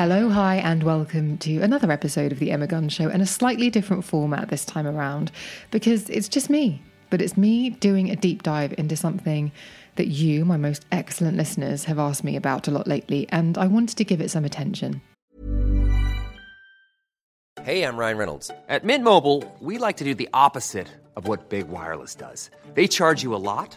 Hello, hi, and welcome to another episode of The Emma Guns Show and a slightly different format this time around because it's just me, but it's me doing a deep dive into something that you, my most excellent listeners, have asked me about a lot lately, and I wanted to give it some attention. Hey, I'm Ryan Reynolds. At Mint Mobile, we like to do the opposite of what Big Wireless does. They charge you a lot,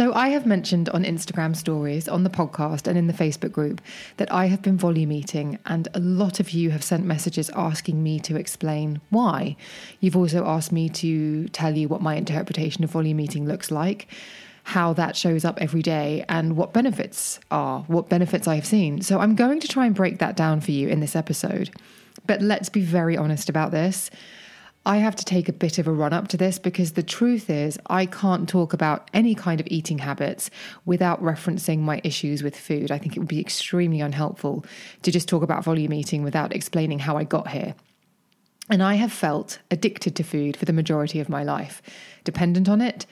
So, I have mentioned on Instagram stories, on the podcast, and in the Facebook group that I have been volume eating, and a lot of you have sent messages asking me to explain why. You've also asked me to tell you what my interpretation of volume eating looks like, how that shows up every day, and what benefits are, what benefits I have seen. So, I'm going to try and break that down for you in this episode. But let's be very honest about this. I have to take a bit of a run up to this because the truth is, I can't talk about any kind of eating habits without referencing my issues with food. I think it would be extremely unhelpful to just talk about volume eating without explaining how I got here. And I have felt addicted to food for the majority of my life, dependent on it,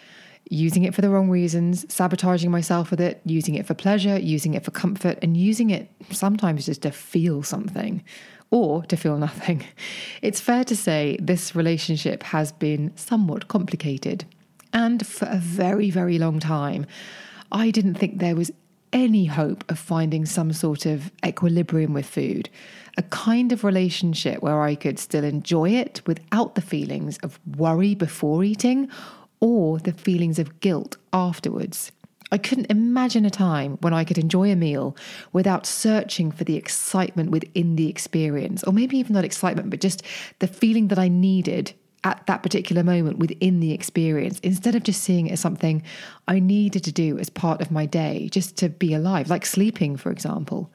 using it for the wrong reasons, sabotaging myself with it, using it for pleasure, using it for comfort, and using it sometimes just to feel something or to feel nothing. It's fair to say this relationship has been somewhat complicated. And for a very, very long time, I didn't think there was any hope of finding some sort of equilibrium with food, a kind of relationship where I could still enjoy it without the feelings of worry before eating or the feelings of guilt afterwards. I couldn't imagine a time when I could enjoy a meal without searching for the excitement within the experience, or maybe even not excitement, but just the feeling that I needed at that particular moment within the experience, instead of just seeing it as something I needed to do as part of my day, just to be alive, like sleeping, for example.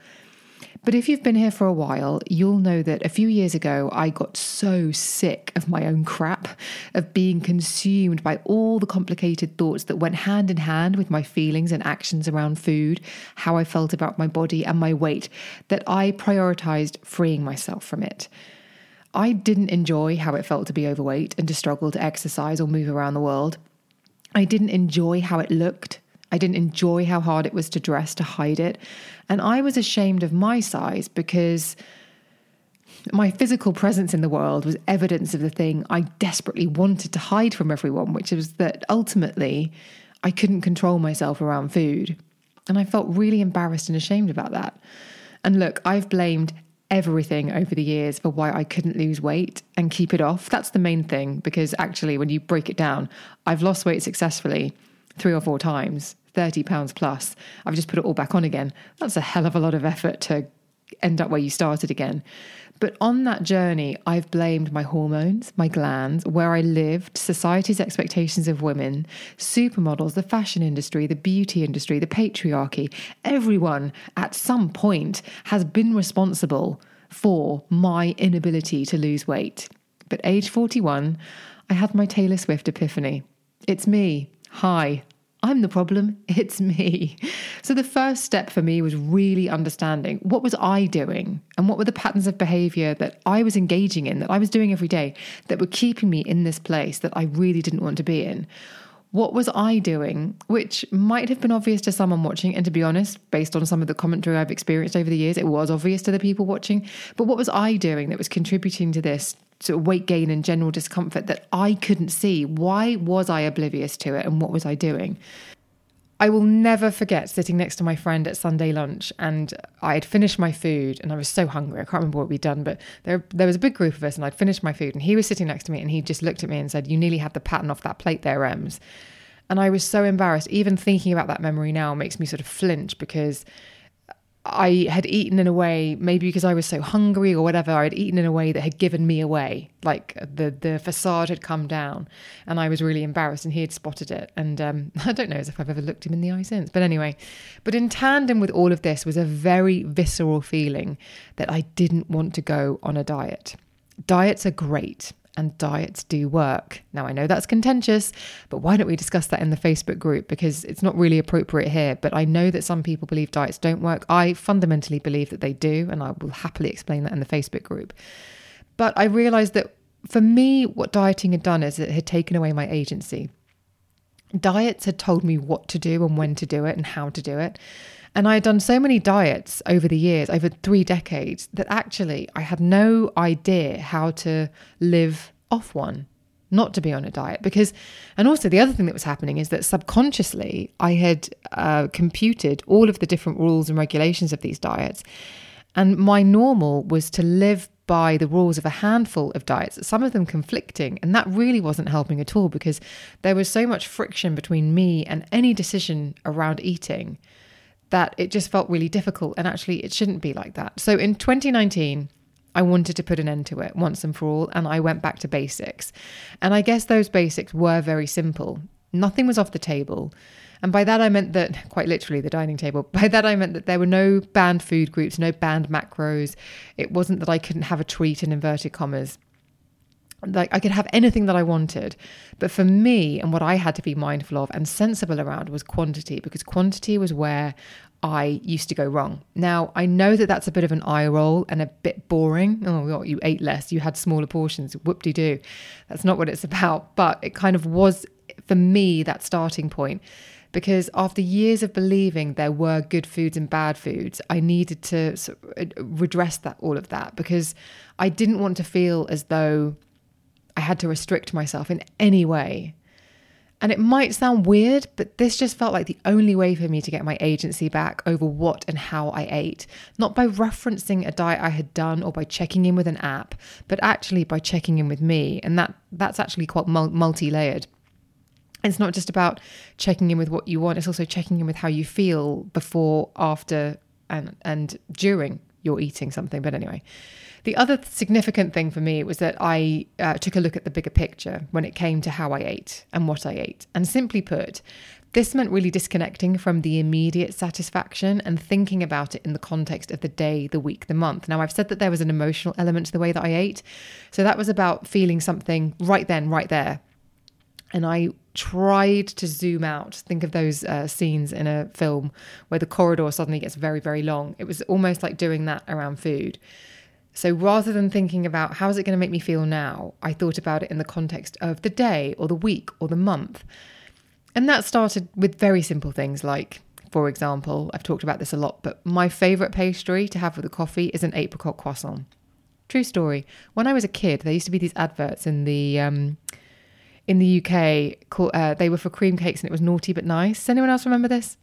But if you've been here for a while, you'll know that a few years ago, I got so sick of my own crap, of being consumed by all the complicated thoughts that went hand in hand with my feelings and actions around food, how I felt about my body and my weight, that I prioritized freeing myself from it. I didn't enjoy how it felt to be overweight and to struggle to exercise or move around the world. I didn't enjoy how it looked I didn't enjoy how hard it was to dress to hide it. And I was ashamed of my size because my physical presence in the world was evidence of the thing I desperately wanted to hide from everyone, which was that ultimately I couldn't control myself around food. And I felt really embarrassed and ashamed about that. And look, I've blamed everything over the years for why I couldn't lose weight and keep it off. That's the main thing because actually, when you break it down, I've lost weight successfully three or four times 30 pounds plus. I've just put it all back on again. That's a hell of a lot of effort to end up where you started again. But on that journey, I've blamed my hormones, my glands, where I lived, society's expectations of women, supermodels, the fashion industry, the beauty industry, the patriarchy. Everyone at some point has been responsible for my inability to lose weight. But age 41, I had my Taylor Swift epiphany. It's me. Hi, I'm the problem, it's me. So the first step for me was really understanding what was I doing and what were the patterns of behavior that I was engaging in, that I was doing every day, that were keeping me in this place that I really didn't want to be in. What was I doing, which might have been obvious to someone watching, and to be honest, based on some of the commentary I've experienced over the years, it was obvious to the people watching. But what was I doing that was contributing to this sort of weight gain and general discomfort that I couldn't see. Why was I oblivious to it and what was I doing? I will never forget sitting next to my friend at Sunday lunch and I had finished my food and I was so hungry. I can't remember what we'd done, but there, there was a big group of us and I'd finished my food and he was sitting next to me and he just looked at me and said, You nearly had the pattern off that plate there, Ems. And I was so embarrassed. Even thinking about that memory now makes me sort of flinch because I had eaten in a way, maybe because I was so hungry or whatever, I had eaten in a way that had given me away. Like the the facade had come down, and I was really embarrassed, and he had spotted it. And um, I don't know as if I've ever looked him in the eye since. But anyway, but in tandem with all of this was a very visceral feeling that I didn't want to go on a diet. Diets are great and diets do work. Now, I know that's contentious, but why don't we discuss that in the Facebook group? Because it's not really appropriate here. But I know that some people believe diets don't work. I fundamentally believe that they do, and I will happily explain that in the Facebook group. But I realized that for me, what dieting had done is it had taken away my agency. Diets had told me what to do and when to do it and how to do it. And I had done so many diets over the years, over three decades, that actually I had no idea how to live off one, not to be on a diet. Because, and also the other thing that was happening is that subconsciously I had uh, computed all of the different rules and regulations of these diets. And my normal was to live by the rules of a handful of diets, some of them conflicting. And that really wasn't helping at all because there was so much friction between me and any decision around eating that it just felt really difficult. And actually, it shouldn't be like that. So in 2019, I wanted to put an end to it once and for all. And I went back to basics. And I guess those basics were very simple. Nothing was off the table. And by that, I meant that, quite literally, the dining table, by that, I meant that there were no banned food groups, no banned macros. It wasn't that I couldn't have a treat in inverted commas like I could have anything that I wanted. But for me, and what I had to be mindful of and sensible around was quantity, because quantity was where I used to go wrong. Now, I know that that's a bit of an eye roll and a bit boring. Oh, you ate less, you had smaller portions, whoop de doo. That's not what it's about. But it kind of was, for me, that starting point. Because after years of believing there were good foods and bad foods, I needed to uh, redress that all of that because I didn't want to feel as though I had to restrict myself in any way. And it might sound weird, but this just felt like the only way for me to get my agency back over what and how I ate. Not by referencing a diet I had done or by checking in with an app, but actually by checking in with me. And that that's actually quite multi-layered. It's not just about checking in with what you want, it's also checking in with how you feel before, after, and and during you're eating something. But anyway, the other significant thing for me was that I uh, took a look at the bigger picture when it came to how I ate and what I ate. And simply put, this meant really disconnecting from the immediate satisfaction and thinking about it in the context of the day, the week, the month. Now, I've said that there was an emotional element to the way that I ate. So that was about feeling something right then, right there. And I tried to zoom out. Think of those uh, scenes in a film where the corridor suddenly gets very, very long. It was almost like doing that around food. So rather than thinking about how is it going to make me feel now, I thought about it in the context of the day or the week or the month. And that started with very simple things like, for example, I've talked about this a lot, but my favorite pastry to have with a coffee is an apricot croissant. True story. When I was a kid, there used to be these adverts in the um, in the UK. Called, uh, they were for cream cakes, and it was naughty but nice. Anyone else remember this?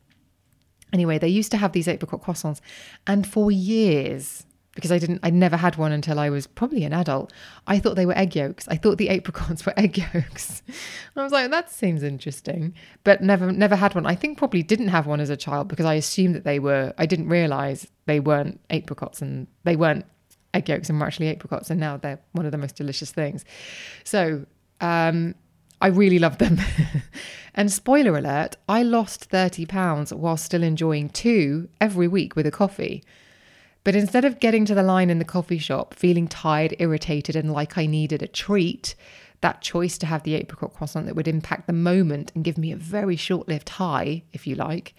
Anyway, they used to have these apricot croissants, and for years because I didn't, I never had one until I was probably an adult. I thought they were egg yolks. I thought the apricots were egg yolks. I was like, that seems interesting, but never, never had one. I think probably didn't have one as a child because I assumed that they were. I didn't realize they weren't apricots and they weren't egg yolks and were actually apricots, and now they're one of the most delicious things. So. Um, I really love them. and spoiler alert, I lost 30 pounds while still enjoying two every week with a coffee. But instead of getting to the line in the coffee shop, feeling tired, irritated, and like I needed a treat, that choice to have the apricot croissant that would impact the moment and give me a very short lived high, if you like,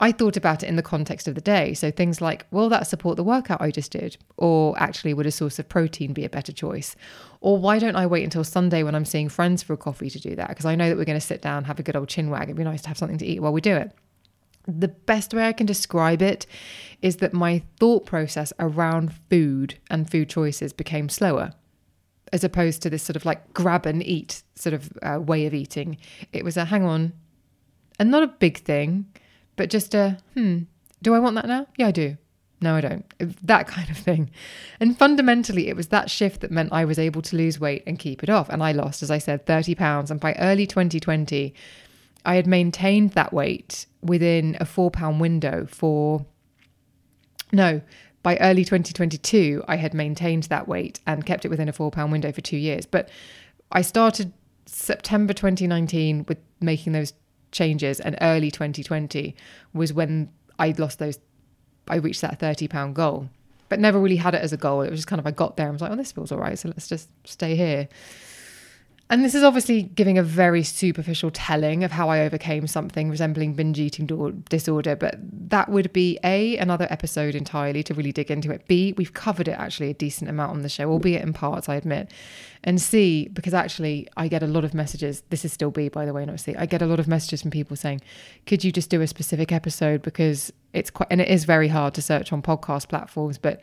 I thought about it in the context of the day. So things like, will that support the workout I just did? Or actually, would a source of protein be a better choice? Or why don't I wait until Sunday when I'm seeing friends for a coffee to do that? Because I know that we're going to sit down, have a good old chin wag. It'd be nice to have something to eat while we do it. The best way I can describe it is that my thought process around food and food choices became slower as opposed to this sort of like grab and eat sort of uh, way of eating. It was a hang on, And not a big thing, but just a, hmm, do I want that now? Yeah, I do. No, I don't. That kind of thing. And fundamentally, it was that shift that meant I was able to lose weight and keep it off. And I lost, as I said, 30 pounds. And by early 2020, I had maintained that weight within a four pound window for, no, by early 2022, I had maintained that weight and kept it within a four pound window for two years. But I started September 2019 with making those changes, and early 2020 was when I lost those, I reached that 30 pound goal. But never really had it as a goal. It was just kind of, I got there and was like, oh, this feels all right. So let's just stay here. And this is obviously giving a very superficial telling of how I overcame something resembling binge eating disorder, but that would be A, another episode entirely to really dig into it. B, we've covered it actually a decent amount on the show, albeit in parts, I admit. And C, because actually I get a lot of messages, this is still B, by the way, not C, I get a lot of messages from people saying, could you just do a specific episode? Because it's quite, and it is very hard to search on podcast platforms, but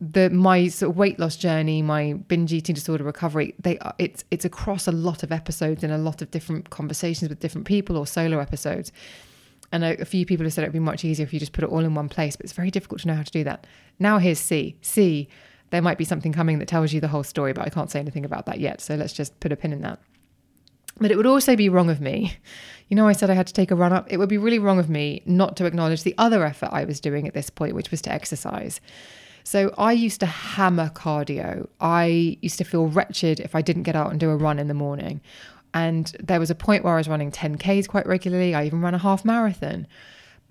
the my sort of weight loss journey, my binge eating disorder recovery, they it's it's across a lot of episodes and a lot of different conversations with different people or solo episodes. And a, a few people have said it'd be much easier if you just put it all in one place, but it's very difficult to know how to do that. Now here's C. C, there might be something coming that tells you the whole story, but I can't say anything about that yet. So let's just put a pin in that. But it would also be wrong of me. You know, I said I had to take a run up. It would be really wrong of me not to acknowledge the other effort I was doing at this point, which was to exercise. So I used to hammer cardio. I used to feel wretched if I didn't get out and do a run in the morning. And there was a point where I was running 10Ks quite regularly. I even ran a half marathon.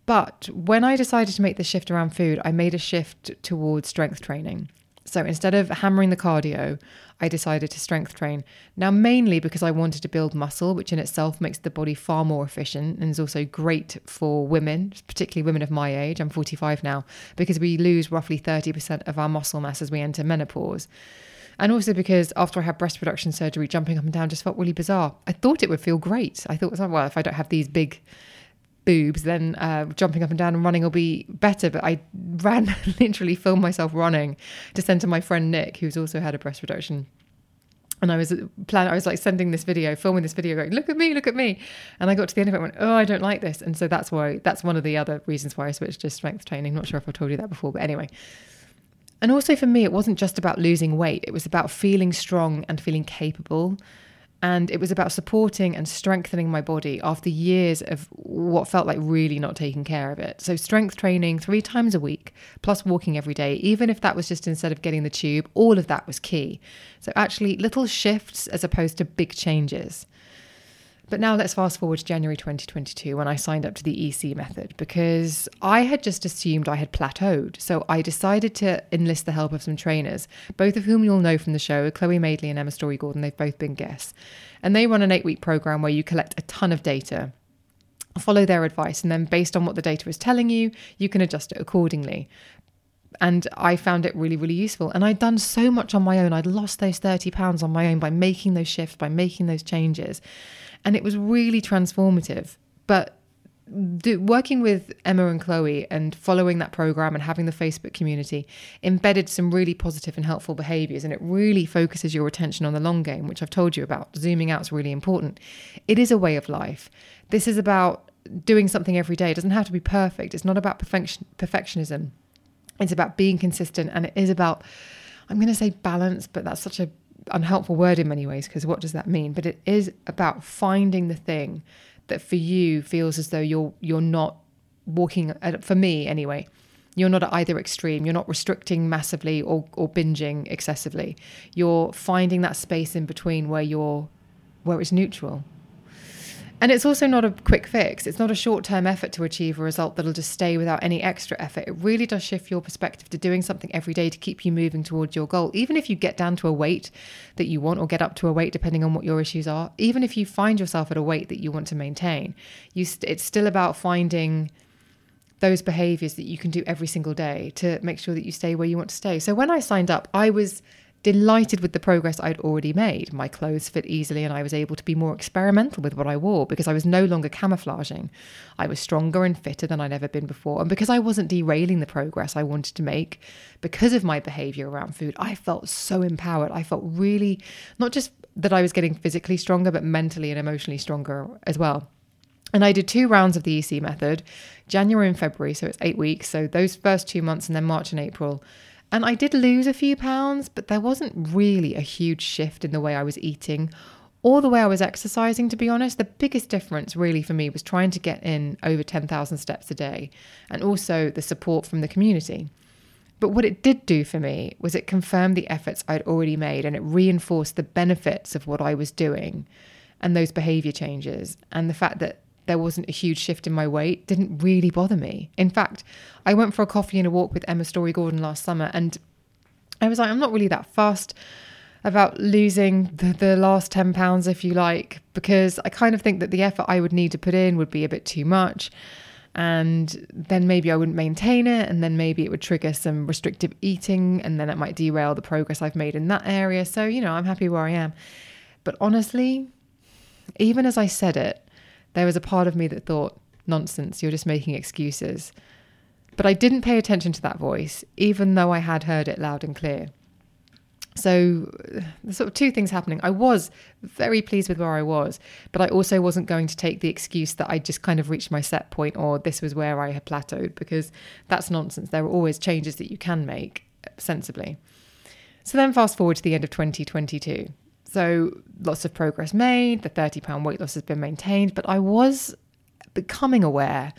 But when I decided to make the shift around food, I made a shift towards strength training. So instead of hammering the cardio, I decided to strength train. Now, mainly because I wanted to build muscle, which in itself makes the body far more efficient and is also great for women, particularly women of my age. I'm 45 now, because we lose roughly 30% of our muscle mass as we enter menopause. And also because after I had breast reduction surgery, jumping up and down just felt really bizarre. I thought it would feel great. I thought, well, if I don't have these big boobs, then uh, jumping up and down and running will be better. But I ran, literally filmed myself running to send to my friend Nick, who's also had a breast reduction. And I was planning, I was like sending this video, filming this video, going, look at me, look at me. And I got to the end of it and went, oh, I don't like this. And so that's why, that's one of the other reasons why I switched to strength training. Not sure if I've told you that before, but anyway. And also for me, it wasn't just about losing weight, it was about feeling strong and feeling capable and it was about supporting and strengthening my body after years of what felt like really not taking care of it. So, strength training three times a week, plus walking every day, even if that was just instead of getting the tube, all of that was key. So, actually, little shifts as opposed to big changes. But now let's fast forward to January 2022 when I signed up to the EC method because I had just assumed I had plateaued. So I decided to enlist the help of some trainers, both of whom you'll know from the show Chloe Madeley and Emma Storey Gordon. They've both been guests. And they run an eight week program where you collect a ton of data. Follow their advice, and then based on what the data is telling you, you can adjust it accordingly and I found it really, really useful. And I'd done so much on my own. I'd lost those 30 pounds on my own by making those shifts, by making those changes. And it was really transformative. But working with Emma and Chloe and following that program and having the Facebook community embedded some really positive and helpful behaviors. And it really focuses your attention on the long game, which I've told you about. Zooming out is really important. It is a way of life. This is about doing something every day. It doesn't have to be perfect. It's not about perfection, perfectionism. It's about being consistent and it is about, I'm going to say balance, but that's such a unhelpful word in many ways because what does that mean? But it is about finding the thing that for you feels as though you're you're not walking at, for me anyway you're not at either extreme you're not restricting massively or, or binging excessively you're finding that space in between where you're where it's neutral and it's also not a quick fix. It's not a short term effort to achieve a result that'll just stay without any extra effort. It really does shift your perspective to doing something every day to keep you moving towards your goal. Even if you get down to a weight that you want or get up to a weight, depending on what your issues are, even if you find yourself at a weight that you want to maintain, you st- it's still about finding those behaviors that you can do every single day to make sure that you stay where you want to stay. So when I signed up, I was delighted with the progress I'd already made. My clothes fit easily, and I was able to be more experimental with what I wore because I was no longer camouflaging. I was stronger and fitter than I'd ever been before. And because I wasn't derailing the progress I wanted to make because of my behavior around food, I felt so empowered. I felt really not just that I was getting physically stronger, but mentally and emotionally stronger as well. And I did two rounds of the EC method, January and February, so it's eight weeks. So those first two months, and then March and April. And I did lose a few pounds, but there wasn't really a huge shift in the way I was eating or the way I was exercising, to be honest. The biggest difference, really, for me was trying to get in over 10,000 steps a day and also the support from the community. But what it did do for me was it confirmed the efforts I'd already made and it reinforced the benefits of what I was doing and those behavior changes and the fact that there wasn't a huge shift in my weight didn't really bother me. In fact, I went for a coffee and a walk with Emma Storey Gordon last summer and I was like, I'm not really that fast about losing the, the last 10 pounds, if you like, because I kind of think that the effort I would need to put in would be a bit too much. And then maybe I wouldn't maintain it, and then maybe it would trigger some restrictive eating, and then it might derail the progress I've made in that area. So, you know, I'm happy where I am. But honestly, even as I said it, there was a part of me that thought, nonsense, you're just making excuses. But I didn't pay attention to that voice, even though I had heard it loud and clear. So, there's sort of two things happening. I was very pleased with where I was, but I also wasn't going to take the excuse that I just kind of reached my set point or this was where I had plateaued because that's nonsense. There are always changes that you can make sensibly. So, then fast forward to the end of 2022. So, lots of progress made, the 30 pound weight loss has been maintained, but I was becoming aware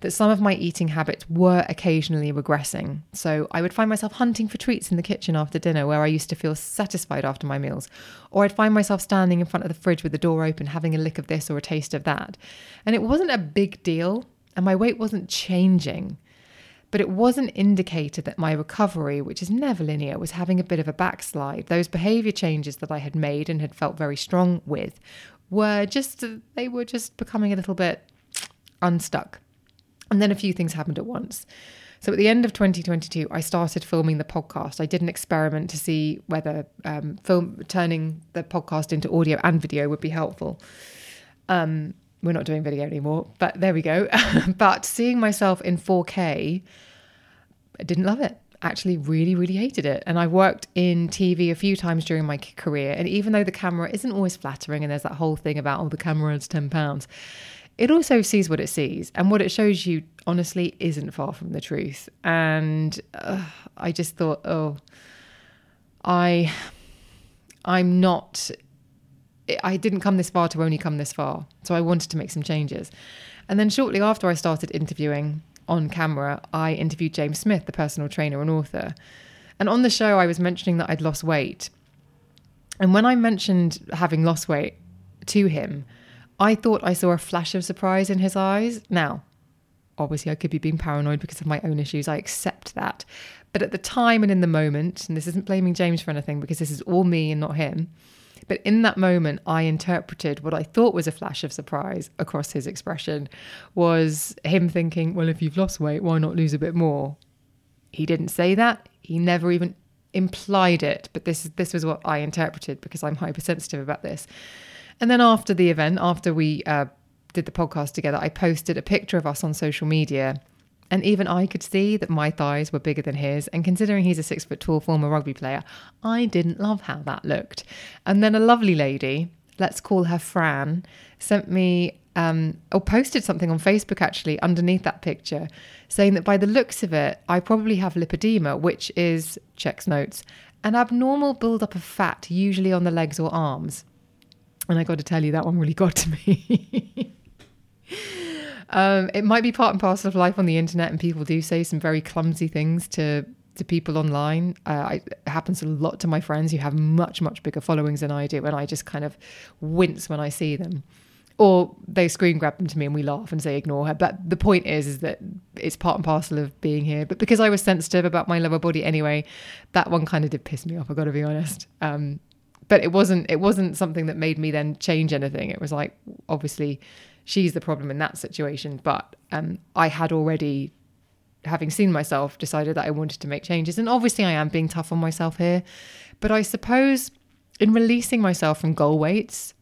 that some of my eating habits were occasionally regressing. So I would find myself hunting for treats in the kitchen after dinner where I used to feel satisfied after my meals. Or I'd find myself standing in front of the fridge with the door open, having a lick of this or a taste of that. And it wasn't a big deal, and my weight wasn't changing. But it was an indicator that my recovery, which is never linear, was having a bit of a backslide. Those behavior changes that I had made and had felt very strong with were just, they were just becoming a little bit unstuck. And then a few things happened at once. So at the end of 2022, I started filming the podcast. I did an experiment to see whether um, film turning the podcast into audio and video would be helpful. Um, we're not doing video anymore, but there we go. but seeing myself in 4K, I didn't love it. Actually, really, really hated it. And I worked in TV a few times during my career. And even though the camera isn't always flattering, and there's that whole thing about, oh, the camera is 10 pounds, it also sees what it sees and what it shows you honestly isn't far from the truth and uh, i just thought oh i i'm not i didn't come this far to only come this far so i wanted to make some changes and then shortly after i started interviewing on camera i interviewed james smith the personal trainer and author and on the show i was mentioning that i'd lost weight and when i mentioned having lost weight to him I thought I saw a flash of surprise in his eyes. Now, obviously, I could be being paranoid because of my own issues. I accept that. But at the time and in the moment, and this isn't blaming James for anything because this is all me and not him, but in that moment, I interpreted what I thought was a flash of surprise across his expression was him thinking, well, if you've lost weight, why not lose a bit more? He didn't say that. He never even implied it, but this this was what I interpreted because I'm hypersensitive about this. And then after the event, after we uh, did the podcast together, I posted a picture of us on social media. And even I could see that my thighs were bigger than his. And considering he's a six foot tall former rugby player, I didn't love how that looked. And then a lovely lady, let's call her Fran, sent me um, or posted something on Facebook actually underneath that picture saying that by the looks of it, I probably have lipedema, which is, checks notes, an abnormal buildup of fat, usually on the legs or arms. And I got to tell you, that one really got to me. um, it might be part and parcel of life on the internet, and people do say some very clumsy things to to people online. Uh, it happens a lot to my friends who have much much bigger followings than I do, and I just kind of wince when I see them. Or they screen grab them to me and we laugh and say ignore her. But the point is, is that it's part and parcel of being here. But because I was sensitive about my lower body anyway, that one kind of did piss me off. I got to be honest. Um, but it wasn't it wasn't something that made me then change anything it was like obviously she's the problem in that situation but um, i had already having seen myself decided that i wanted to make changes and obviously i am being tough on myself here but i suppose in releasing myself from goal weights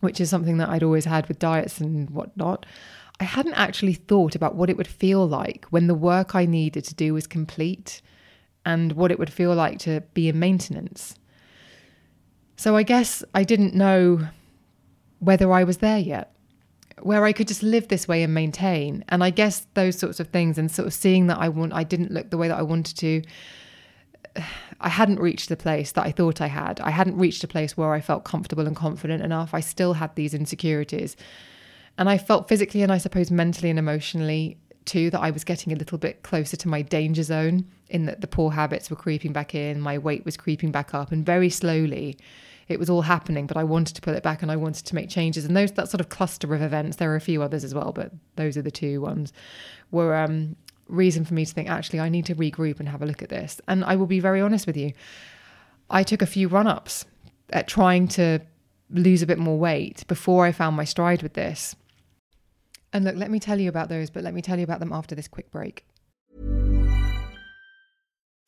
which is something that i'd always had with diets and whatnot i hadn't actually thought about what it would feel like when the work i needed to do was complete and what it would feel like to be in maintenance so I guess I didn't know whether I was there yet. Where I could just live this way and maintain. And I guess those sorts of things and sort of seeing that I want I didn't look the way that I wanted to I hadn't reached the place that I thought I had. I hadn't reached a place where I felt comfortable and confident enough. I still had these insecurities. And I felt physically and I suppose mentally and emotionally too that I was getting a little bit closer to my danger zone in that the poor habits were creeping back in, my weight was creeping back up, and very slowly it was all happening, but I wanted to pull it back and I wanted to make changes. And those that sort of cluster of events, there are a few others as well, but those are the two ones, were um, reason for me to think actually I need to regroup and have a look at this. And I will be very honest with you. I took a few run ups at trying to lose a bit more weight before I found my stride with this. And look, let me tell you about those, but let me tell you about them after this quick break.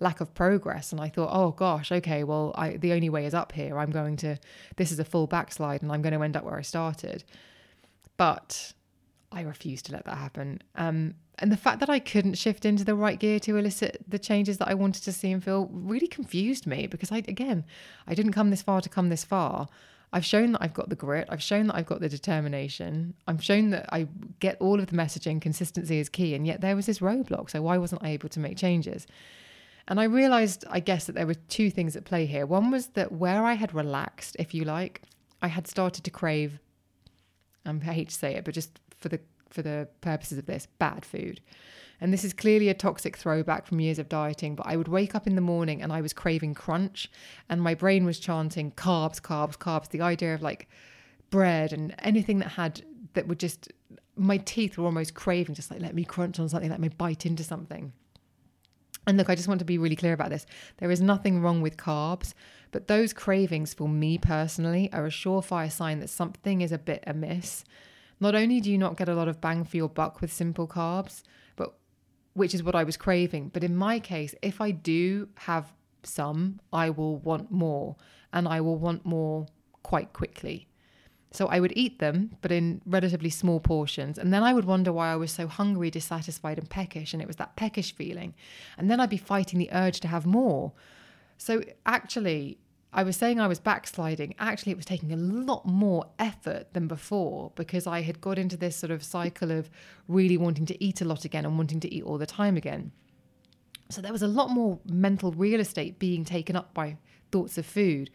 lack of progress. And I thought, oh gosh, okay, well, I, the only way is up here. I'm going to, this is a full backslide and I'm going to end up where I started. But I refused to let that happen. Um, and the fact that I couldn't shift into the right gear to elicit the changes that I wanted to see and feel really confused me because I, again, I didn't come this far to come this far. I've shown that I've got the grit. I've shown that I've got the determination. I've shown that I get all of the messaging. Consistency is key. And yet there was this roadblock. So why wasn't I able to make changes? And I realized, I guess, that there were two things at play here. One was that where I had relaxed, if you like, I had started to crave, um, I hate to say it, but just for the for the purposes of this, bad food. And this is clearly a toxic throwback from years of dieting, but I would wake up in the morning and I was craving crunch, and my brain was chanting carbs, carbs, carbs. The idea of like bread and anything that had that would just, my teeth were almost craving, just like let me crunch on something, let me bite into something. And look, I just want to be really clear about this. There is nothing wrong with carbs, but those cravings for me personally are a surefire sign that something is a bit amiss. Not only do you not get a lot of bang for your buck with simple carbs, but which is what I was craving, but in my case, if I do have some, I will want more and I will want more quite quickly. So I would eat them, but in relatively small portions. And then I would wonder why I was so hungry, dissatisfied, and peckish. And it was that peckish feeling. And then I'd be fighting the urge to have more. So actually, I was saying I was backsliding. Actually, it was taking a lot more effort than before because I had got into this sort of cycle of really wanting to eat a lot again and wanting to eat all the time again. So there was a lot more mental real estate being taken up by thoughts of food.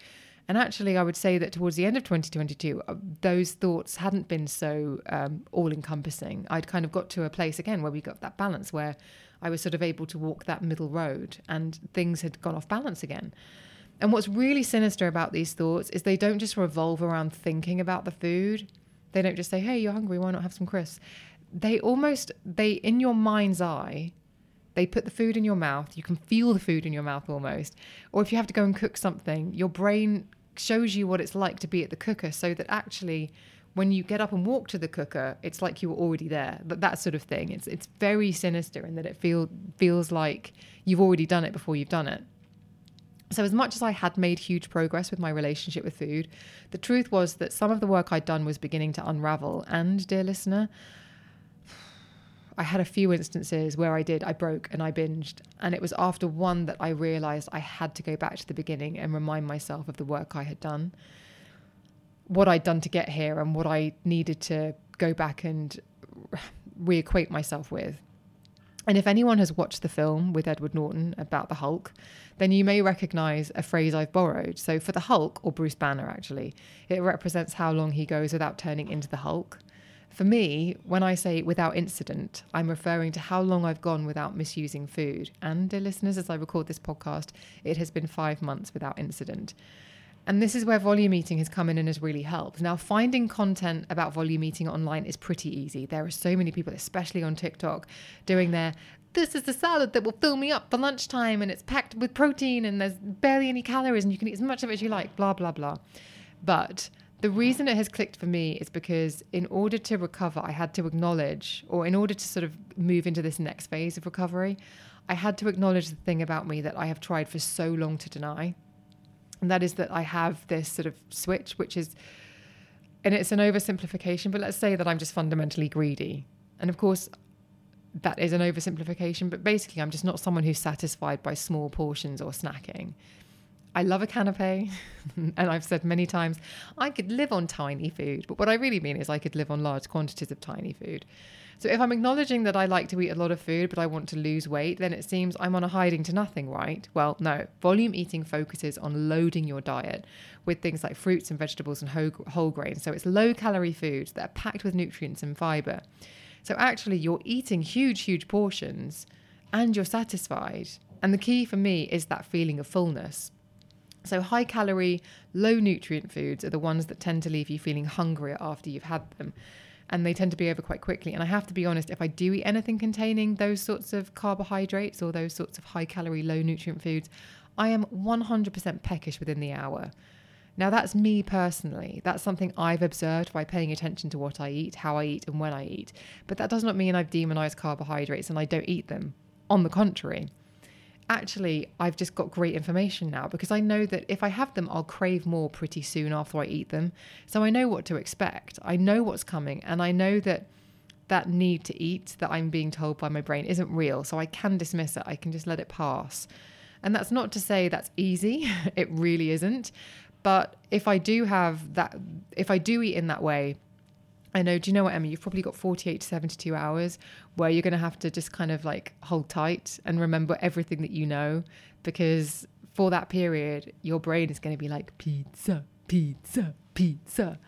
And actually, I would say that towards the end of 2022, uh, those thoughts hadn't been so um, all encompassing. I'd kind of got to a place again where we got that balance where I was sort of able to walk that middle road and things had gone off balance again. And what's really sinister about these thoughts is they don't just revolve around thinking about the food. They don't just say, hey, you're hungry, why not have some crisps? They almost, they, in your mind's eye, they put the food in your mouth. You can feel the food in your mouth almost. Or if you have to go and cook something, your brain shows you what it's like to be at the cooker so that actually when you get up and walk to the cooker it's like you were already there that, that sort of thing it's it's very sinister in that it feel feels like you've already done it before you've done it so as much as I had made huge progress with my relationship with food, the truth was that some of the work I'd done was beginning to unravel. And, dear listener, I had a few instances where I did, I broke and I binged. And it was after one that I realized I had to go back to the beginning and remind myself of the work I had done, what I'd done to get here, and what I needed to go back and reacquaint myself with. And if anyone has watched the film with Edward Norton about the Hulk, then you may recognize a phrase I've borrowed. So for the Hulk, or Bruce Banner actually, it represents how long he goes without turning into the Hulk. For me, when I say without incident, I'm referring to how long I've gone without misusing food. And, dear listeners, as I record this podcast, it has been five months without incident. And this is where volume eating has come in and has really helped. Now, finding content about volume eating online is pretty easy. There are so many people, especially on TikTok, doing their this is the salad that will fill me up for lunchtime and it's packed with protein and there's barely any calories and you can eat as much of it as you like, blah, blah, blah. But the reason it has clicked for me is because in order to recover, I had to acknowledge, or in order to sort of move into this next phase of recovery, I had to acknowledge the thing about me that I have tried for so long to deny and that is that I have this sort of switch, which is, and it's an oversimplification, but let's say that I'm just fundamentally greedy. And of course, that is an oversimplification, but basically, I'm just not someone who's satisfied by small portions or snacking. I love a canapé, and I've said many times I could live on tiny food, but what I really mean is I could live on large quantities of tiny food. So if I'm acknowledging that I like to eat a lot of food, but I want to lose weight, then it seems I'm on a hiding to nothing, right? Well, no. Volume eating focuses on loading your diet with things like fruits and vegetables and whole, whole grains. So it's low calorie foods that are packed with nutrients and fiber. So actually, you're eating huge, huge portions and you're satisfied. And the key for me is that feeling of fullness. So, high calorie, low nutrient foods are the ones that tend to leave you feeling hungrier after you've had them and they tend to be over quite quickly. And I have to be honest, if I do eat anything containing those sorts of carbohydrates or those sorts of high calorie, low nutrient foods, I am 100% peckish within the hour. Now, that's me personally. That's something I've observed by paying attention to what I eat, how I eat, and when I eat. But that does not mean I've demonized carbohydrates and I don't eat them. On the contrary, actually, I've just got great information now because I know that if I have them, I'll crave more pretty soon after I eat them. So I know what to expect. I know what's coming. And I know that that need to eat that I'm being told by my brain isn't real. So I can dismiss it, I can just let it pass. And that's not to say that's easy, it really isn't. But if I do have that, if I do eat in that way, I know, do you know what, Emma? You've probably got 48 to 72 hours where you're going to have to just kind of like hold tight and remember everything that you know because for that period, your brain is going to be like pizza, pizza, pizza.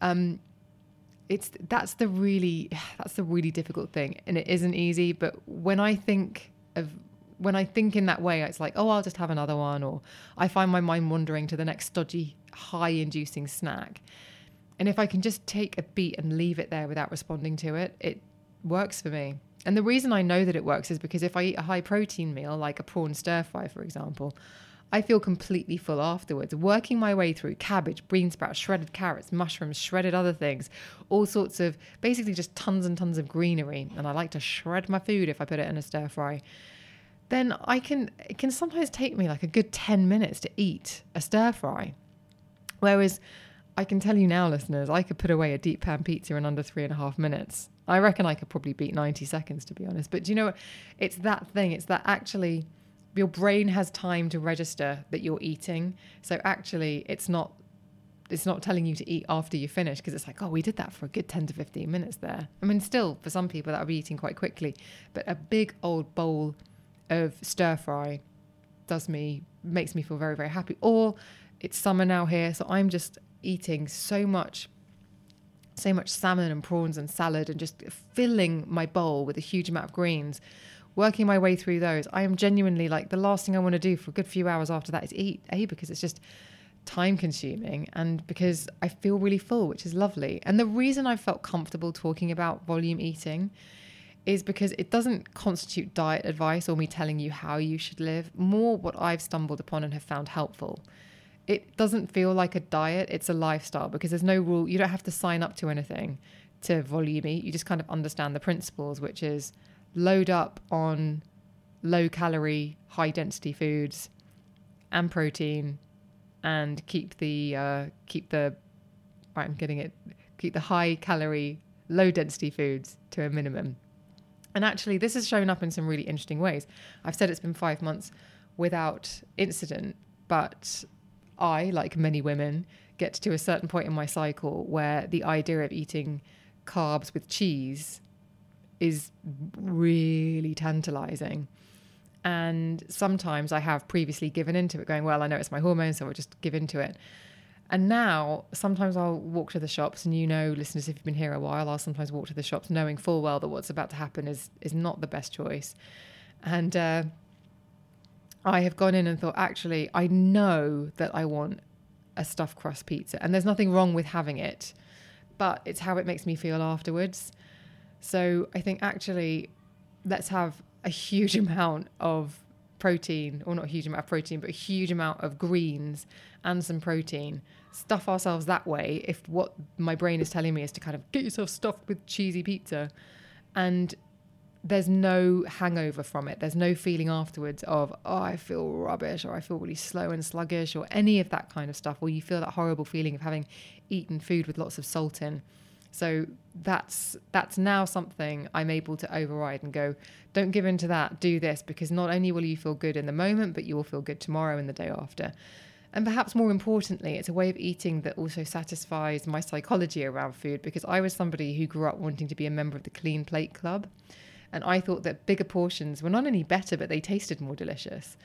Um, it's that's the really that's the really difficult thing, and it isn't easy. But when I think of when I think in that way, it's like, oh, I'll just have another one, or I find my mind wandering to the next stodgy, high-inducing snack. And if I can just take a beat and leave it there without responding to it, it works for me. And the reason I know that it works is because if I eat a high protein meal, like a prawn stir fry, for example, I feel completely full afterwards. Working my way through cabbage, bean sprouts, shredded carrots, mushrooms, shredded other things, all sorts of basically just tons and tons of greenery. And I like to shred my food if I put it in a stir fry. Then I can, it can sometimes take me like a good 10 minutes to eat a stir fry. Whereas I can tell you now, listeners, I could put away a deep pan pizza in under three and a half minutes. I reckon I could probably beat 90 seconds, to be honest. But do you know what? It's that thing. It's that actually your brain has time to register that you're eating. So actually, it's not. It's not telling you to eat after you finish because it's like, oh, we did that for a good 10 to 15 minutes there. I mean, still, for some people, that would be eating quite quickly. But a big old bowl of stir fry does me, makes me feel very, very happy. Or it's summer now here. So I'm just eating so much so much salmon and prawns and salad and just filling my bowl with a huge amount of greens working my way through those. I am genuinely like the last thing i want to do for a good few hours after that is eat a because it's just time consuming and because i feel really full which is lovely. And the reason i felt comfortable talking about volume eating is because it doesn't constitute diet advice or me telling you how you should live. More what i've stumbled upon and have found helpful it doesn't feel like a diet, it's a lifestyle because there's no rule. You don't have to sign up to anything to volume eat. You just kind of understand the principles, which is load up on low calorie, high density foods and protein and keep the uh, keep the right, I'm getting it keep the high calorie, low density foods to a minimum. And actually, this has shown up in some really interesting ways. I've said it's been five months without incident, but I, like many women, get to a certain point in my cycle where the idea of eating carbs with cheese is really tantalizing. And sometimes I have previously given into it, going, Well, I know it's my hormones, so I'll just give into it. And now sometimes I'll walk to the shops, and you know, listeners, if you've been here a while, I'll sometimes walk to the shops knowing full well that what's about to happen is is not the best choice. And uh, I have gone in and thought, actually, I know that I want a stuffed crust pizza, and there's nothing wrong with having it, but it's how it makes me feel afterwards. So I think actually, let's have a huge amount of protein, or not a huge amount of protein, but a huge amount of greens and some protein. Stuff ourselves that way if what my brain is telling me is to kind of get yourself stuffed with cheesy pizza. And there's no hangover from it. There's no feeling afterwards of, oh, I feel rubbish or I feel really slow and sluggish or any of that kind of stuff, or you feel that horrible feeling of having eaten food with lots of salt in. So that's that's now something I'm able to override and go, don't give in to that, do this, because not only will you feel good in the moment, but you will feel good tomorrow and the day after. And perhaps more importantly, it's a way of eating that also satisfies my psychology around food because I was somebody who grew up wanting to be a member of the Clean Plate Club. And I thought that bigger portions were not only better, but they tasted more delicious.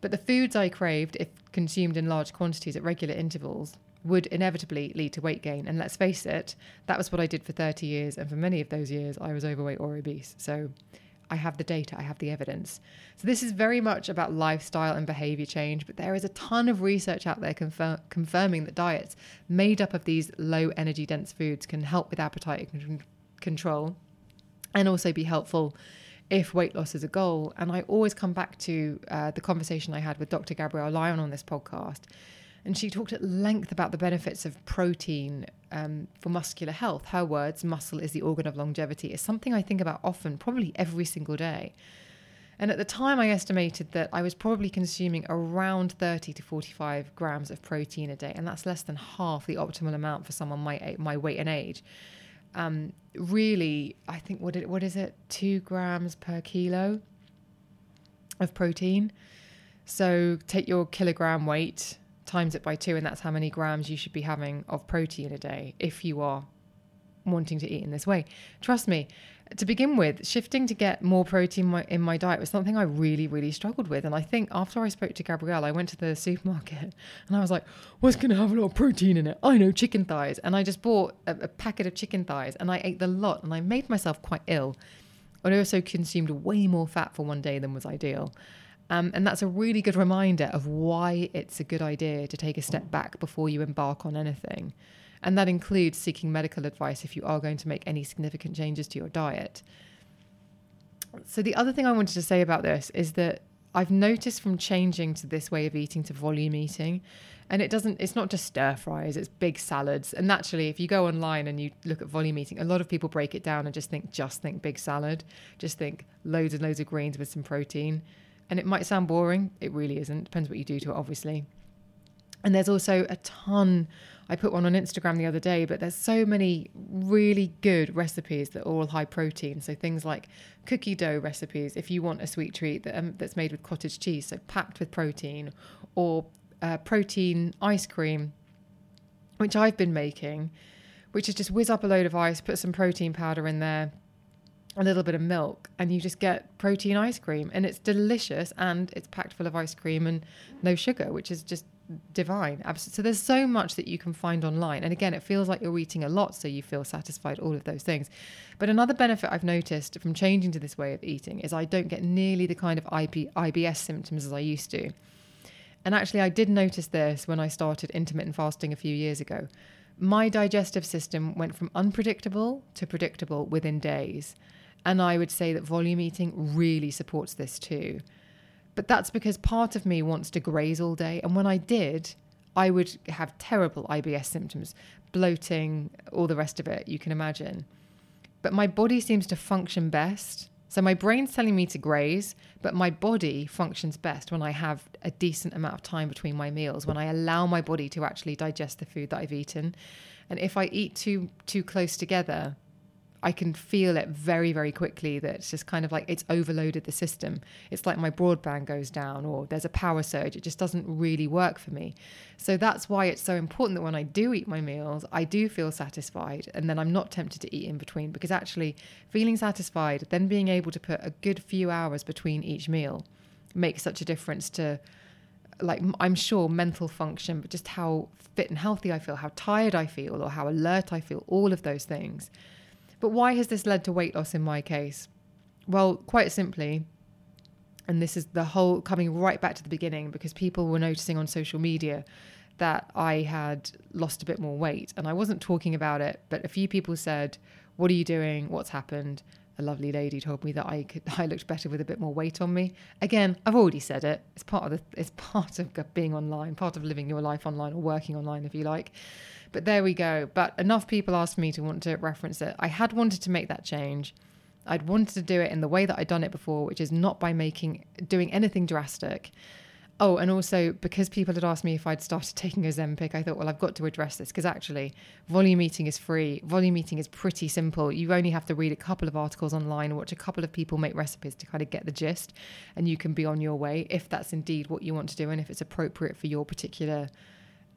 But the foods I craved, if consumed in large quantities at regular intervals, would inevitably lead to weight gain. And let's face it, that was what I did for 30 years. And for many of those years, I was overweight or obese. So I have the data, I have the evidence. So this is very much about lifestyle and behavior change, but there is a ton of research out there confir- confirming that diets made up of these low energy dense foods can help with appetite control and also be helpful if weight loss is a goal. And I always come back to uh, the conversation I had with Dr. Gabrielle Lyon on this podcast and she talked at length about the benefits of protein um, for muscular health. Her words, muscle is the organ of longevity, is something I think about often, probably every single day. And at the time, I estimated that I was probably consuming around 30 to 45 grams of protein a day, and that's less than half the optimal amount for someone my my weight and age. Um, really, I think what it, what is it? Two grams per kilo of protein. So take your kilogram weight times it by two, and that's how many grams you should be having of protein a day if you are wanting to eat in this way. Trust me, to begin with, shifting to get more protein in my diet was something I really, really struggled with. And I think after I spoke to Gabrielle, I went to the supermarket and I was like, what's going to have a lot of protein in it? I know chicken thighs. And I just bought a, a packet of chicken thighs and I ate the lot and I made myself quite ill. I also consumed way more fat for one day than was ideal. Um, and that's a really good reminder of why it's a good idea to take a step back before you embark on anything. And that includes seeking medical advice if you are going to make any significant changes to your diet. So, the other thing I wanted to say about this is that I've noticed from changing to this way of eating to volume eating, and it doesn't, it's not just stir fries, it's big salads. And naturally, if you go online and you look at volume eating, a lot of people break it down and just think, just think big salad, just think loads and loads of greens with some protein. And it might sound boring, it really isn't. Depends what you do to it, obviously. And there's also a ton. I put one on Instagram the other day, but there's so many really good recipes that are all high protein. So things like cookie dough recipes, if you want a sweet treat that, um, that's made with cottage cheese, so packed with protein, or uh, protein ice cream, which I've been making, which is just whiz up a load of ice, put some protein powder in there, a little bit of milk and you just get protein ice cream and it's delicious and it's packed full of ice cream and no sugar which is just divine. So there's so much that you can find online. And again it feels like you're eating a lot so you feel satisfied all of those things. But another benefit i've noticed from changing to this way of eating is i don't get nearly the kind of ibs symptoms as i used to. And actually i did notice this when i started intermittent fasting a few years ago. My digestive system went from unpredictable to predictable within days. And I would say that volume eating really supports this too. But that's because part of me wants to graze all day. And when I did, I would have terrible IBS symptoms, bloating, all the rest of it, you can imagine. But my body seems to function best. So my brain's telling me to graze, but my body functions best when I have a decent amount of time between my meals, when I allow my body to actually digest the food that I've eaten. And if I eat too too close together, I can feel it very, very quickly that it's just kind of like it's overloaded the system. It's like my broadband goes down or there's a power surge. It just doesn't really work for me. So that's why it's so important that when I do eat my meals, I do feel satisfied and then I'm not tempted to eat in between because actually feeling satisfied, then being able to put a good few hours between each meal makes such a difference to like I'm sure mental function, but just how fit and healthy I feel, how tired I feel, or how alert I feel, all of those things. But why has this led to weight loss in my case? Well, quite simply, and this is the whole coming right back to the beginning because people were noticing on social media that I had lost a bit more weight. And I wasn't talking about it, but a few people said, What are you doing? What's happened? A lovely lady told me that I could I looked better with a bit more weight on me. Again, I've already said it. It's part of the it's part of being online, part of living your life online or working online if you like. But there we go. But enough people asked me to want to reference it. I had wanted to make that change. I'd wanted to do it in the way that I'd done it before, which is not by making doing anything drastic. Oh, and also because people had asked me if I'd started taking Ozempic, I thought, well, I've got to address this because actually, volume eating is free. Volume eating is pretty simple. You only have to read a couple of articles online, watch a couple of people make recipes to kind of get the gist, and you can be on your way if that's indeed what you want to do and if it's appropriate for your particular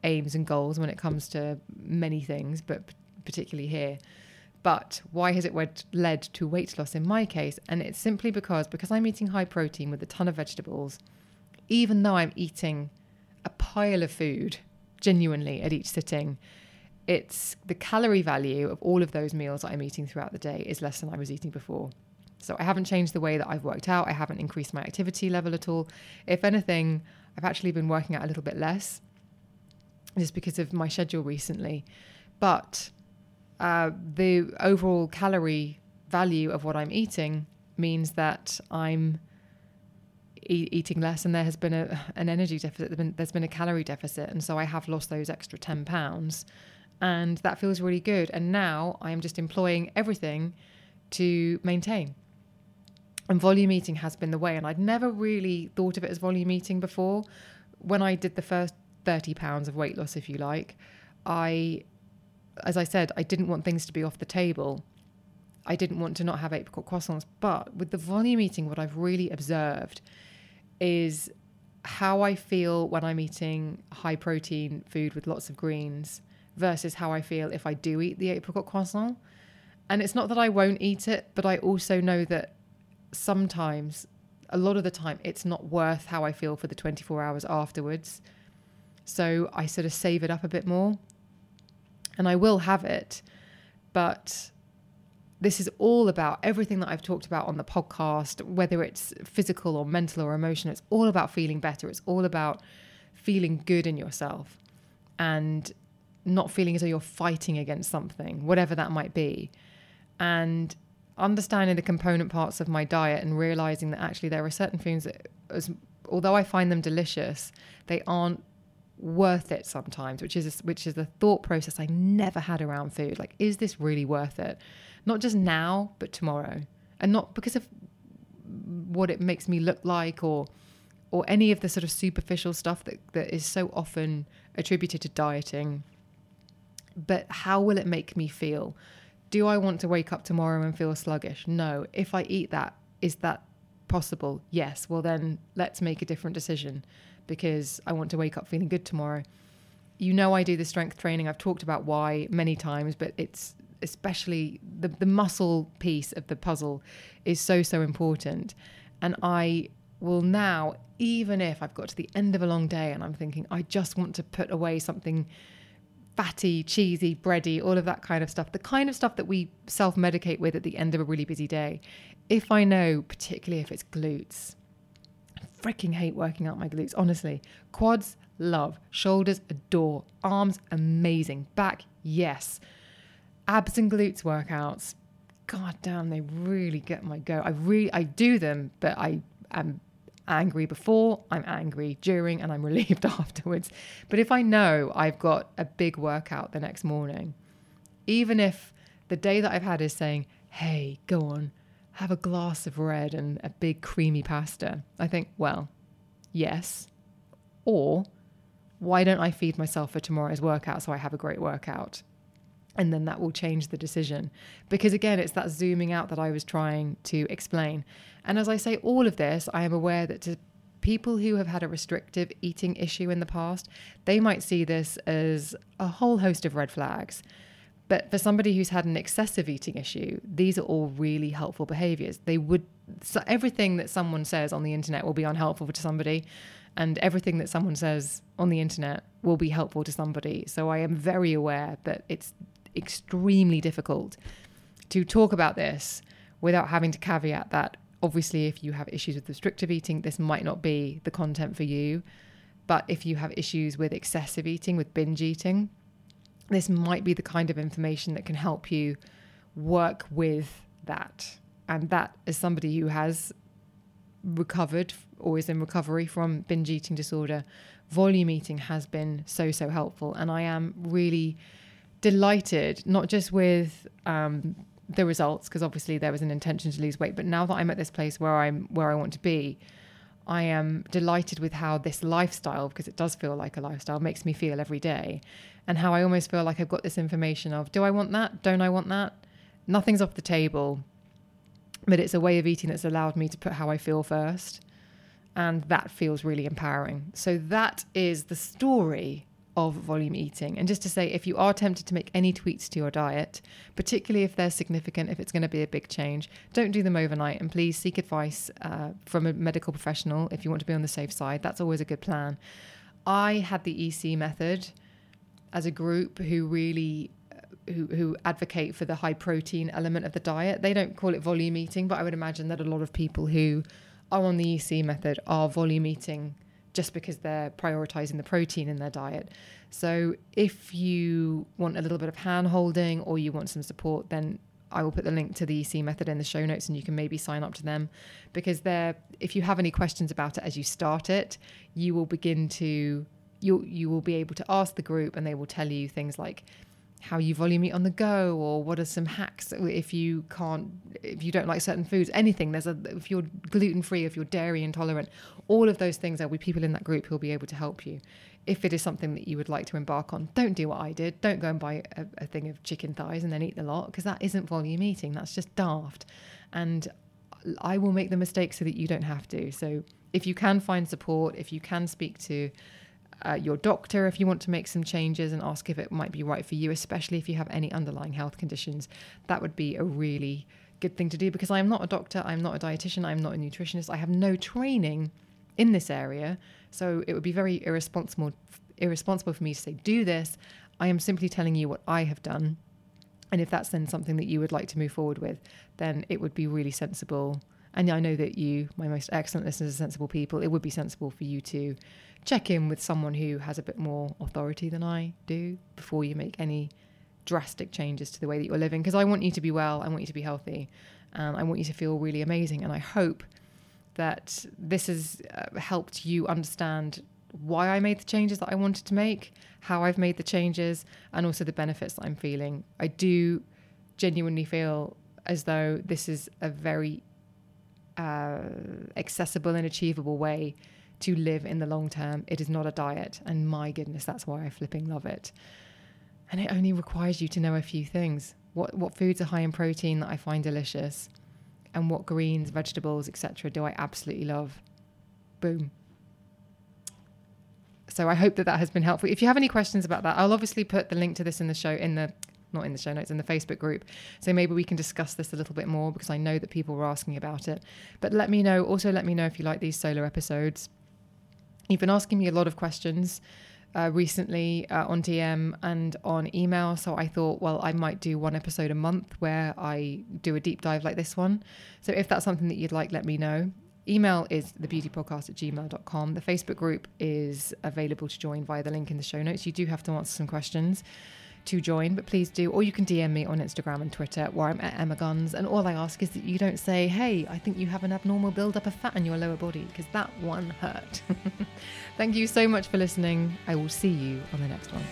aims and goals when it comes to many things, but particularly here. But why has it led to weight loss in my case? And it's simply because because I'm eating high protein with a ton of vegetables, even though I'm eating a pile of food genuinely at each sitting, it's the calorie value of all of those meals that I'm eating throughout the day is less than I was eating before. So I haven't changed the way that I've worked out. I haven't increased my activity level at all. If anything, I've actually been working out a little bit less just because of my schedule recently. But uh, the overall calorie value of what I'm eating means that I'm eating less, and there has been a, an energy deficit. There's been, there's been a calorie deficit, and so I have lost those extra ten pounds, and that feels really good. And now I am just employing everything to maintain. And volume eating has been the way, and I'd never really thought of it as volume eating before. When I did the first 30 pounds of weight loss, if you like, I, as I said, I didn't want things to be off the table. I didn't want to not have apricot croissants. But with the volume eating, what I've really observed is how I feel when I'm eating high protein food with lots of greens versus how I feel if I do eat the apricot croissant. And it's not that I won't eat it, but I also know that sometimes, a lot of the time, it's not worth how I feel for the 24 hours afterwards. So I sort of save it up a bit more. And I will have it. But this is all about everything that I've talked about on the podcast, whether it's physical or mental or emotional. It's all about feeling better. It's all about feeling good in yourself and not feeling as though you're fighting against something, whatever that might be. And understanding the component parts of my diet and realizing that actually there are certain foods that, as, although I find them delicious, they aren't worth it sometimes, which is which is the thought process I never had around food. Like, is this really worth it? Not just now, but tomorrow, and not because of what it makes me look like or or any of the sort of superficial stuff that, that is so often attributed to dieting. But how will it make me feel? Do I want to wake up tomorrow and feel sluggish? No. If I eat that, is that possible? Yes. Well, then let's make a different decision because I want to wake up feeling good tomorrow. You know, I do the strength training. I've talked about why many times, but it's especially the, the muscle piece of the puzzle is so, so important. And I will now, even if I've got to the end of a long day and I'm thinking, I just want to put away something fatty, cheesy, bready, all of that kind of stuff, the kind of stuff that we self medicate with at the end of a really busy day. If I know, particularly if it's glutes, freaking hate working out my glutes, honestly. Quads, love. Shoulders, adore. Arms, amazing. Back, yes. Abs and glutes workouts, god damn, they really get my go. I really, I do them, but I am angry before, I'm angry during, and I'm relieved afterwards. But if I know I've got a big workout the next morning, even if the day that I've had is saying, hey, go on, have a glass of red and a big creamy pasta. I think, well, yes. Or why don't I feed myself for tomorrow's workout so I have a great workout? And then that will change the decision. Because again, it's that zooming out that I was trying to explain. And as I say all of this, I am aware that to people who have had a restrictive eating issue in the past, they might see this as a whole host of red flags. But for somebody who's had an excessive eating issue, these are all really helpful behaviors. They would, so everything that someone says on the internet will be unhelpful to somebody, and everything that someone says on the internet will be helpful to somebody. So I am very aware that it's extremely difficult to talk about this without having to caveat that obviously if you have issues with restrictive eating this might not be the content for you but if you have issues with excessive eating with binge eating this might be the kind of information that can help you work with that. And that as somebody who has recovered or is in recovery from binge eating disorder. Volume eating has been so so helpful. And i am really delighted, not just with um, the results, because obviously there was an intention to lose weight, but now that I'm at this place where I'm where I want to be, I am delighted with how this lifestyle, because it does feel like a lifestyle, makes me feel every day, and how I almost feel like I've got this information of, do I want that? Don't I want that? Nothing's off the table, but it's a way of eating that's allowed me to put how I feel first. And that feels really empowering. So, that is the story of volume eating. And just to say, if you are tempted to make any tweaks to your diet, particularly if they're significant, if it's going to be a big change, don't do them overnight. And please seek advice uh, from a medical professional if you want to be on the safe side. That's always a good plan. I had the EC method as a group who really uh, who, who advocate for the high protein element of the diet. They don't call it volume eating, but I would imagine that a lot of people who are on the EC method are volume eating just because they're prioritizing the protein in their diet. So if you want a little bit of hand holding or you want some support, then I will put the link to the EC method in the show notes and you can maybe sign up to them because they're if you have any questions about it as you start it, you will begin to you you will be able to ask the group and they will tell you things like how you volume eat on the go or what are some hacks if you can't if you don't like certain foods anything there's a if you're gluten free if you're dairy intolerant all of those things there'll be people in that group who'll be able to help you. If it is something that you would like to embark on don't do what i did. Don't go and buy a, a thing of chicken thighs and then eat the lot because that isn't volume eating that's just daft. And i will make the mistake so that you don't have to. So if you can find support if you can speak to uh, your doctor if you want to make some changes and ask if it might be right for you, especially if you have any underlying health conditions. That would be a really good thing to do because I am not a doctor, I'm not a dietitian, I'm not a nutritionist, I have no training in this area. So it would be very irresponsible irresponsible for me to say do this. I am simply telling you what I have done. And if that's then something that you would like to move forward with, then it would be really sensible. And I know that you, my most excellent listeners, are sensible people. It would be sensible for you to check in with someone who has a bit more authority than I do before you make any drastic changes to the way that you're living. Because I want you to be well, I want you to be healthy, and I want you to feel really amazing. And I hope that this has uh, helped you understand why I made the changes that I wanted to make, how I've made the changes, and also the benefits that I'm feeling. I do genuinely feel as though this is a very uh, accessible and achievable way to live in the long term. It is not a diet. And my goodness, that's why I flipping love it. And it only requires you to know a few things. What what foods are high in protein that I find delicious? And what greens, vegetables, etc. do I absolutely love? Boom. So I hope that that has been helpful. If you have any questions about that, I'll obviously put the link to this in the show in the not in the show notes in the Facebook group. So maybe we can discuss this a little bit more because I know that people were asking about it. But let me know. Also, let me know if you like these solo episodes. You've been asking me a lot of questions uh, recently uh, on DM and on email. So I thought, well, I might do one episode a month where I do a deep dive like this one. So if that's something that you'd like, let me know. Email is thebeautypodcast at gmail.com. The Facebook group is available to join via the link in the show notes. You do have to answer some questions to join, but please do. Or you can DM me on Instagram and Twitter where I'm at Emma Guns. And all I ask is that you don't say, hey, I think you have an abnormal buildup of fat in your lower body, because that one hurt. Thank you so much for listening. I will see you on the next one.